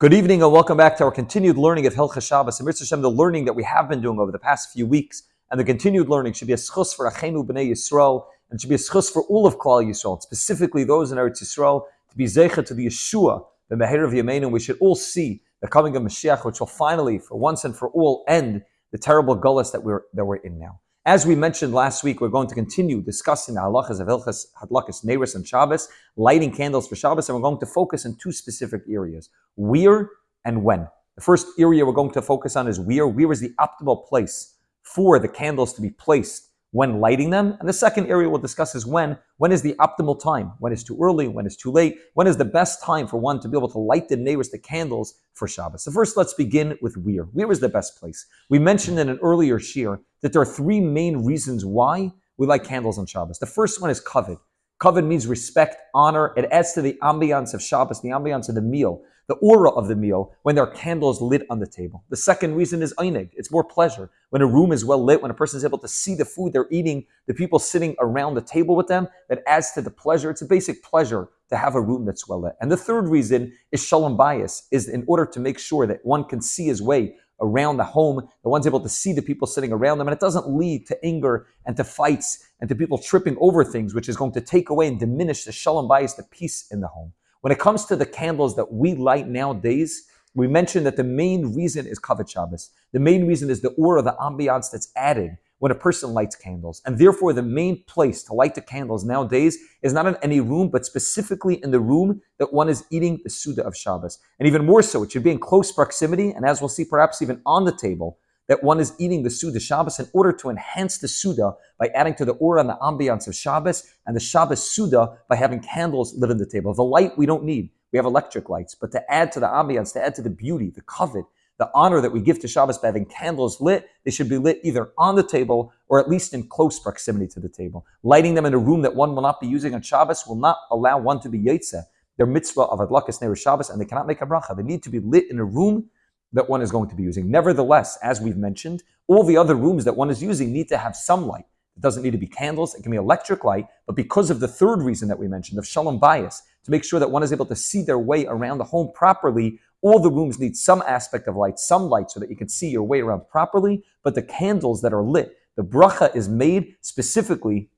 Good evening and welcome back to our continued learning of Hilchas Shabbos. And Hashem, the learning that we have been doing over the past few weeks, and the continued learning should be a zchus for Achenu B'nai Yisrael, and should be a zchus for all of Klal Yisrael, specifically those in Eretz Yisrael, to be zeichet to the Yeshua, the Meher of Yemeinu. We should all see the coming of Mashiach, which will finally, for once and for all, end the terrible gullus that we're that we're in now. As we mentioned last week, we're going to continue discussing the halachas of Hilchas Hadlakas Neiris and Shabbos, lighting candles for Shabbos, and we're going to focus in two specific areas: where and when. The first area we're going to focus on is where. Where is the optimal place for the candles to be placed when lighting them. And the second area we'll discuss is when. When is the optimal time? When is too early? When is too late? When is the best time for one to be able to light the neighbors the candles for Shabbos? So first, let's begin with where. Where is the best place? We mentioned in an earlier shiur that there are three main reasons why we light candles on Shabbos. The first one is kavod. Kavod means respect, honor. It adds to the ambiance of Shabbos, the ambiance of the meal the aura of the meal when there are candles lit on the table. The second reason is einig. It's more pleasure. When a room is well lit, when a person is able to see the food they're eating, the people sitting around the table with them, that adds to the pleasure. It's a basic pleasure to have a room that's well lit. And the third reason is shalom bayis, is in order to make sure that one can see his way around the home, The one's able to see the people sitting around them, and it doesn't lead to anger and to fights and to people tripping over things, which is going to take away and diminish the shalom bayis, the peace in the home. When it comes to the candles that we light nowadays, we mentioned that the main reason is kavod Shabbos. The main reason is the aura, the ambiance that's added when a person lights candles. And therefore, the main place to light the candles nowadays is not in any room, but specifically in the room that one is eating the Suda of Shabbos. And even more so, it should be in close proximity, and as we'll see, perhaps even on the table, that one is eating the Suda Shabbos in order to enhance the Suda by adding to the aura and the ambiance of Shabbos and the Shabbos Suda by having candles lit on the table. The light we don't need. We have electric lights, but to add to the ambiance, to add to the beauty, the kavod, the honor that we give to Shabbos by having candles lit, they should be lit either on the table or at least in close proximity to the table. Lighting them in a room that one will not be using on Shabbos will not allow one to be Yetzeh. Their mitzvah of Adlakas Neir Shabbos, and they cannot make a bracha. They need to be lit in a room that one is going to be using. Nevertheless, as we've mentioned, all the other rooms that one is using need to have some light. It doesn't need to be candles, it can be electric light, but because of the third reason that we mentioned, of shalom bayis, to make sure that one is able to see their way around the home properly, all the rooms need some aspect of light, some light, so that you can see your way around properly. But the candles that are lit, the bracha is made specifically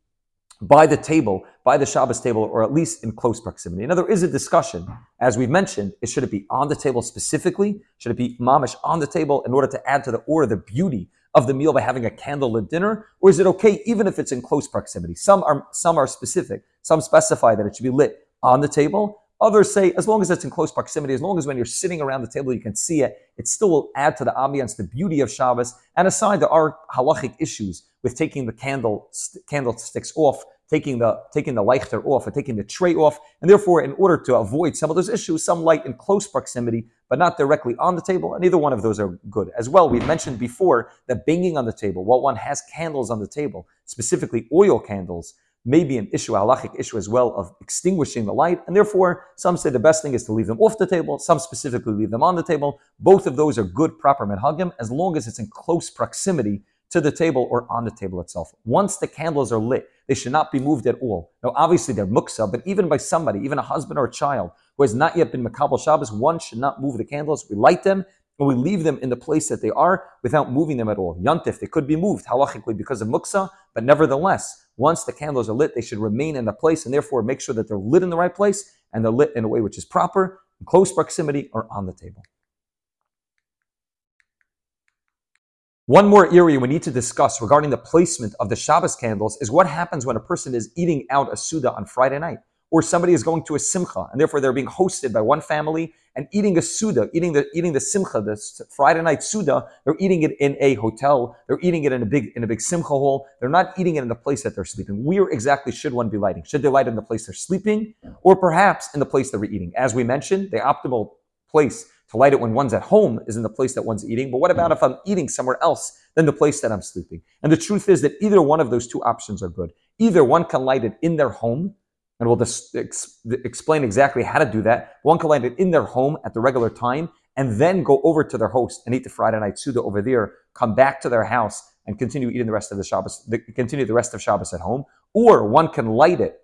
by the table, by the Shabbos table, or at least in close proximity. Now, there is a discussion, as we've mentioned, is should it be on the table specifically? Should it be mamish on the table in order to add to the order the beauty of the meal by having a candle candlelit dinner? Or is it okay even if it's in close proximity? Some are, some are specific. Some specify that it should be lit on the table. Others say, as long as it's in close proximity, as long as when you're sitting around the table, you can see it, it still will add to the ambiance, the beauty of Shabbos. And aside, there are halachic issues with taking the candle, st- candlesticks off taking the taking the lighter off or taking the tray off, and therefore, in order to avoid some of those issues, some light in close proximity, but not directly on the table, and either one of those are good. As well, we've mentioned before that banging on the table, while one has candles on the table, specifically oil candles, may be an issue, a halachic issue as well of extinguishing the light, and therefore some say the best thing is to leave them off the table, some specifically leave them on the table. Both of those are good, proper menhagim, as long as it's in close proximity to the table or on the table itself. Once the candles are lit, they should not be moved at all. Now, obviously, they're muksa, but even by somebody, even a husband or a child who has not yet been makabel Shabbos, one should not move the candles. We light them and we leave them in the place that they are without moving them at all. Yantif, they could be moved halachically because of muksa, but nevertheless, once the candles are lit, they should remain in the place and therefore make sure that they're lit in the right place and they're lit in a way which is proper, in close proximity, or on the table. One more area we need to discuss regarding the placement of the Shabbos candles is what happens when a person is eating out a Suda on Friday night, or somebody is going to a Simcha, and therefore they're being hosted by one family and eating a Suda, eating the eating the Simcha, the Friday night Suda. They're eating it in a hotel. They're eating it in a big in a big Simcha hall. They're not eating it in the place that they're sleeping. Where exactly should one be lighting? Should they light in the place they're sleeping, or perhaps in the place that we're eating? As we mentioned, the optimal place to light it when one's at home is in the place that one's eating. But what about if I'm eating somewhere else than the place that I'm sleeping? And the truth is that either one of those two options are good. Either one can light it in their home, and we'll just ex- explain exactly how to do that. One can light it in their home at the regular time, and then go over to their host and eat the Friday night Suda over there, come back to their house and continue eating the rest of the Shabbos, the, continue the rest of Shabbos at home. Or one can light it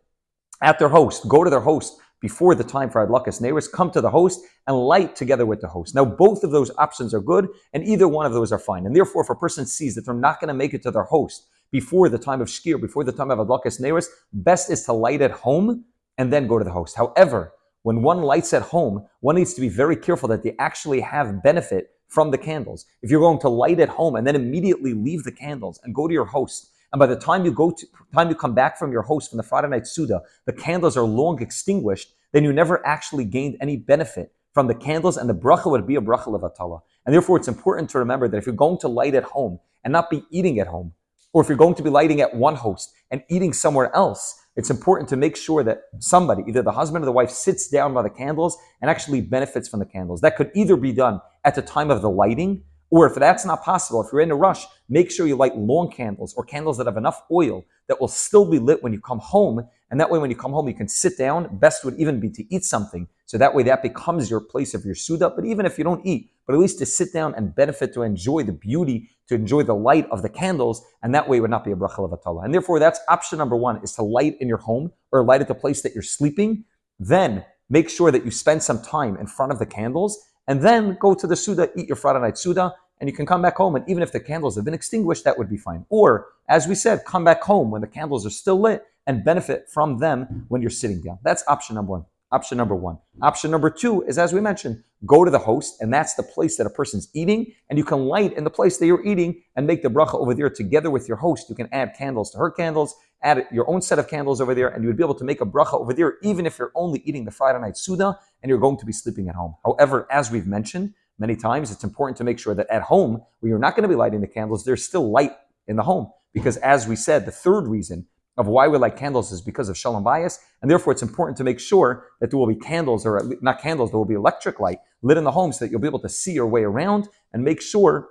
at their host, go to their host, before the time for Adlakas Neiris, come to the host and light together with the host. Now, both of those options are good, and either one of those are fine. And therefore, if a person sees that they're not going to make it to their host before the time of Shkia, before the time of Adlakas Neiris, best is to light at home and then go to the host. However, when one lights at home, one needs to be very careful that they actually have benefit from the candles. If you're going to light at home and then immediately leave the candles and go to your host, and by the time you go to time you come back from your host from the Friday night Suda, the candles are long extinguished, then you never actually gained any benefit from the candles, and the bracha would be a bracha levatala. And therefore, it's important to remember that if you're going to light at home and not be eating at home, or if you're going to be lighting at one host and eating somewhere else, it's important to make sure that somebody, either the husband or the wife, sits down by the candles and actually benefits from the candles. That could either be done at the time of the lighting, or if that's not possible, if you're in a rush, make sure you light long candles or candles that have enough oil that will still be lit when you come home. And that way, when you come home, you can sit down. Best would even be to eat something. So that way, that becomes your place of your Suda. But even if you don't eat, but at least to sit down and benefit, to enjoy the beauty, to enjoy the light of the candles, and that way would not be a bracha levatala. And therefore, that's option number one is to light in your home or light at the place that you're sleeping. Then make sure that you spend some time in front of the candles, and then go to the Suda, eat your Friday night Suda, and you can come back home. And even if the candles have been extinguished, that would be fine. Or, as we said, come back home when the candles are still lit and benefit from them when you're sitting down. That's option number one. Option number one. Option number two is, as we mentioned, go to the host, and that's the place that a person's eating, and you can light in the place that you're eating and make the bracha over there together with your host. You can add candles to her candles, add your own set of candles over there, and you would be able to make a bracha over there, even if you're only eating the Friday night Suda and you're going to be sleeping at home. However, as we've mentioned many times, it's important to make sure that at home, where you're not going to be lighting the candles, there's still light in the home. Because as we said, the third reason of why we light candles is because of shalom bayis, and therefore it's important to make sure that there will be candles, or not candles, there will be electric light lit in the home so that you'll be able to see your way around and make sure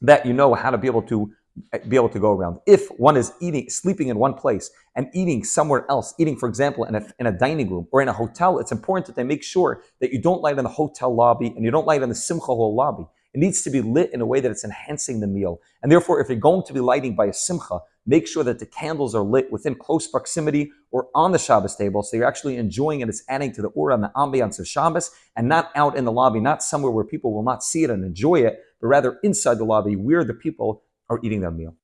that you know how to be able to eh, be able to go around. If one is eating, sleeping in one place and eating somewhere else, eating, for example, in a, in a dining room or in a hotel, it's important that they make sure that you don't light in the hotel lobby and you don't light in the simcha hall lobby. It needs to be lit in a way that it's enhancing the meal. And therefore, if you're going to be lighting by a simcha, make sure that the candles are lit within close proximity or on the Shabbos table. So you're actually enjoying it. It's adding to the aura and the ambiance of Shabbos and not out in the lobby, not somewhere where people will not see it and enjoy it, but rather inside the lobby where the people are eating their meal.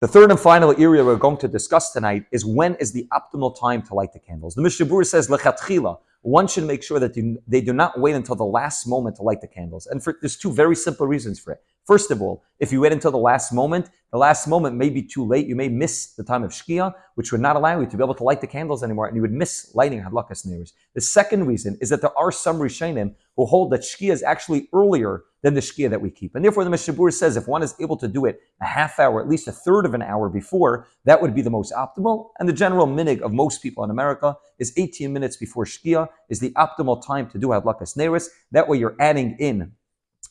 The third and final area we're going to discuss tonight is when is the optimal time to light the candles. The Mishnah Berurah says, lechatchila, one should make sure that they do not wait until the last moment to light the candles. And for, there's two very simple reasons for it. First of all, if you wait until the last moment, the last moment may be too late. You may miss the time of Shkia, which would not allow you to be able to light the candles anymore, and you would miss lighting Hadlakas Neiros. The second reason is that there are some Rishonim who hold that Shkia is actually earlier than the Shkia that we keep. And therefore, the Mishnah Berurah says if one is able to do it a half hour, at least a third of an hour before, that would be the most optimal. And the general minig of most people in America is 18 minutes before Shkia is the optimal time to do Hadlakas Neiros. That way, you're adding in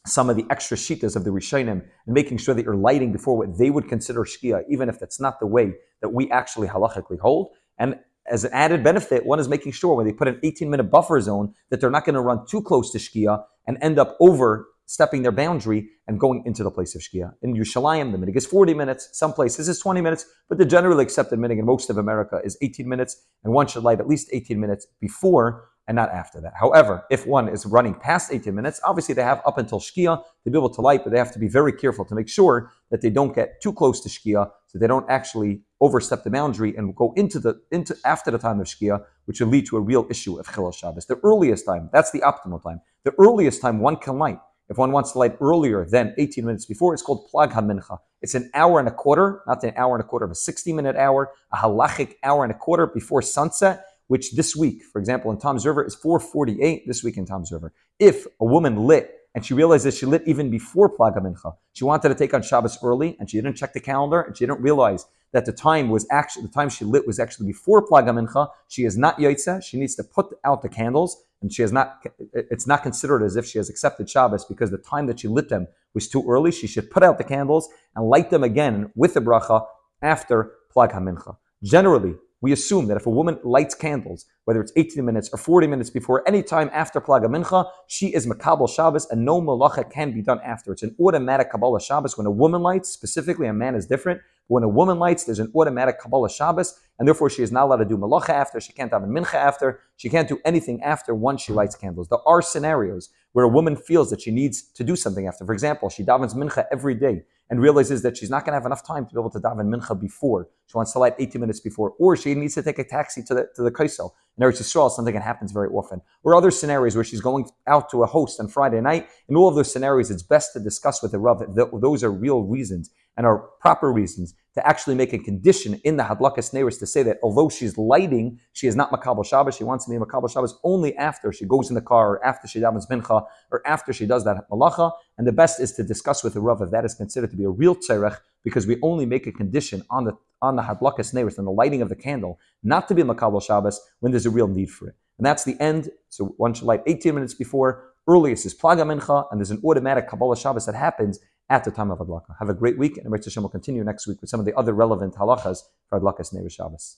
some of the extra shitas of the Rishonim and making sure that you're lighting before what they would consider Shkia, even if that's not the way that we actually halachically hold. And as an added benefit, one is making sure when they put an 18 minute buffer zone that they're not going to run too close to Shkia and end up overstepping their boundary and going into the place of Shkia. In Yerushalayim, the minig is 40 minutes. Some places is 20 minutes, but the generally accepted minig in most of America is 18 minutes, and one should light at least 18 minutes before and not after that. However, if one is running past 18 minutes, obviously they have up until Shkia to be able to light, but they have to be very careful to make sure that they don't get too close to Shkia, so they don't actually overstep the boundary and go into the into after the time of Shkia, which will lead to a real issue of Chilul Shabbos. The earliest time, that's the optimal time. The earliest time one can light, if one wants to light earlier than 18 minutes before, it's called Plag HaMincha. It's an hour and a quarter, not an hour and a quarter of a 60 minute hour, a halachic hour and a quarter before sunset which this week, for example, in Toms River is 448 this week in Toms River. If a woman lit and she realized that she lit even before Plag HaMincha, she wanted to take on Shabbos early and she didn't check the calendar and she didn't realize that the time was actually the time she lit was actually before Plag HaMincha. She is not Yaitza. She needs to put out the candles and she has not. It's not considered as if she has accepted Shabbos because the time that she lit them was too early. She should put out the candles and light them again with the bracha after Plag HaMincha. Generally, we assume that if a woman lights candles, whether it's 18 minutes or 40 minutes before, any time after Plag HaMincha, she is Makabal Shabbos and no malacha can be done after. It's an automatic Kabbalah Shabbos. When a woman lights, specifically a man is different, when a woman lights, there's an automatic Kabbalah Shabbos and therefore she is not allowed to do malacha after. She can't have a mincha after. She can't do anything after once she lights candles. There are scenarios where a woman feels that she needs to do something after. For example, she davens mincha every day and realizes that she's not going to have enough time to be able to daven mincha before. She wants to light 18 minutes before, or she needs to take a taxi to the to the kaisel. In Eretz Yisrael, something that happens very often. Or other scenarios where she's going out to a host on Friday night. In all of those scenarios, it's best to discuss with the Rav. Those are real reasons and are proper reasons to actually make a condition in the Hadlakas Neiris to say that although she's lighting, she is not Makabal Shabbos. She wants to be Makabal Shabbos only after she goes in the car or after she davens mincha or after she does that malacha. And the best is to discuss with the Rav if that is considered to be a real tzerech because we only make a condition on the on the Hadlakas Neiris, on the lighting of the candle, not to be Makabal Shabbos when there's a real need for it. And that's the end. So one should light 18 minutes before. Earliest is Plag HaMincha, and there's an automatic Kabbalah Shabbos that happens at the time of Adlaka. Have a great week, and Hashem will continue next week with some of the other relevant halachas for Adlakas Neiris Shabbos.